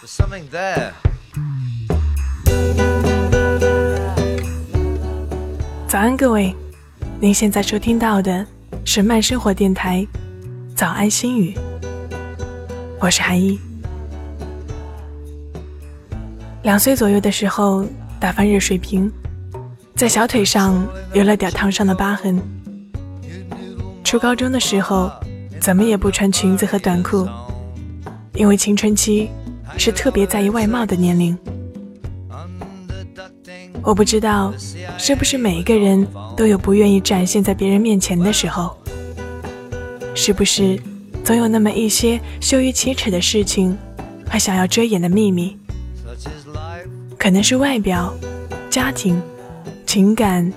There's something there. 早安，各位！您现在收听到的是慢生活电台《早安心语》，我是韩一。两岁左右的时候打翻热水瓶，在小腿上留了点烫伤的疤痕。初高中的时候，怎么也不穿裙子和短裤，因为青春期是特别在意外貌的年龄。我不知道，是不是每一个人都有不愿意展现在别人面前的时候？是不是总有那么一些羞于启齿的事情和想要遮掩的秘密？可能是外表、家庭、情感、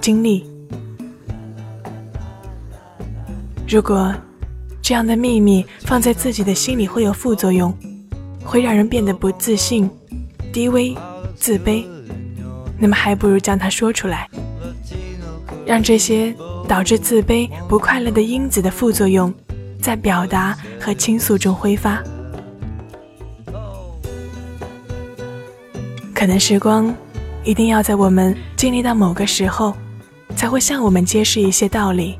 经历。如果这样的秘密放在自己的心里会有副作用，会让人变得不自信、低微、自卑。那么还不如将它说出来，让这些导致自卑、不快乐的因子的副作用，在表达和倾诉中挥发。可能时光一定要在我们经历到某个时候，才会向我们揭示一些道理。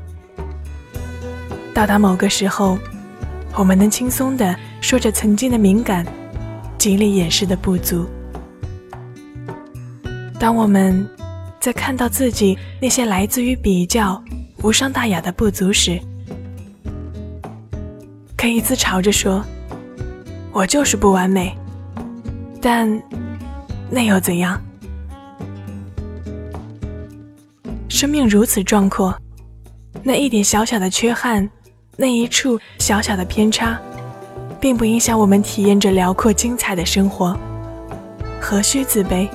到达某个时候，我们能轻松的说着曾经的敏感，极力掩饰的不足。当我们在看到自己那些来自于比较、无伤大雅的不足时，可以自嘲着说：“我就是不完美。”但那又怎样？生命如此壮阔，那一点小小的缺憾，那一处小小的偏差，并不影响我们体验着辽阔精彩的生活，何须自卑？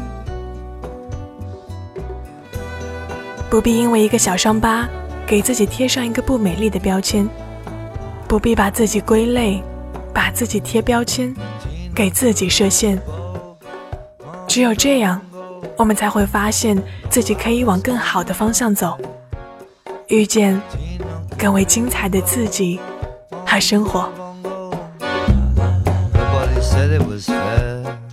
不必因为一个小伤疤，给自己贴上一个不美丽的标签；不必把自己归类，把自己贴标签，给自己设限。只有这样，我们才会发现自己可以往更好的方向走，遇见更为精彩的自己和生活。Was fair.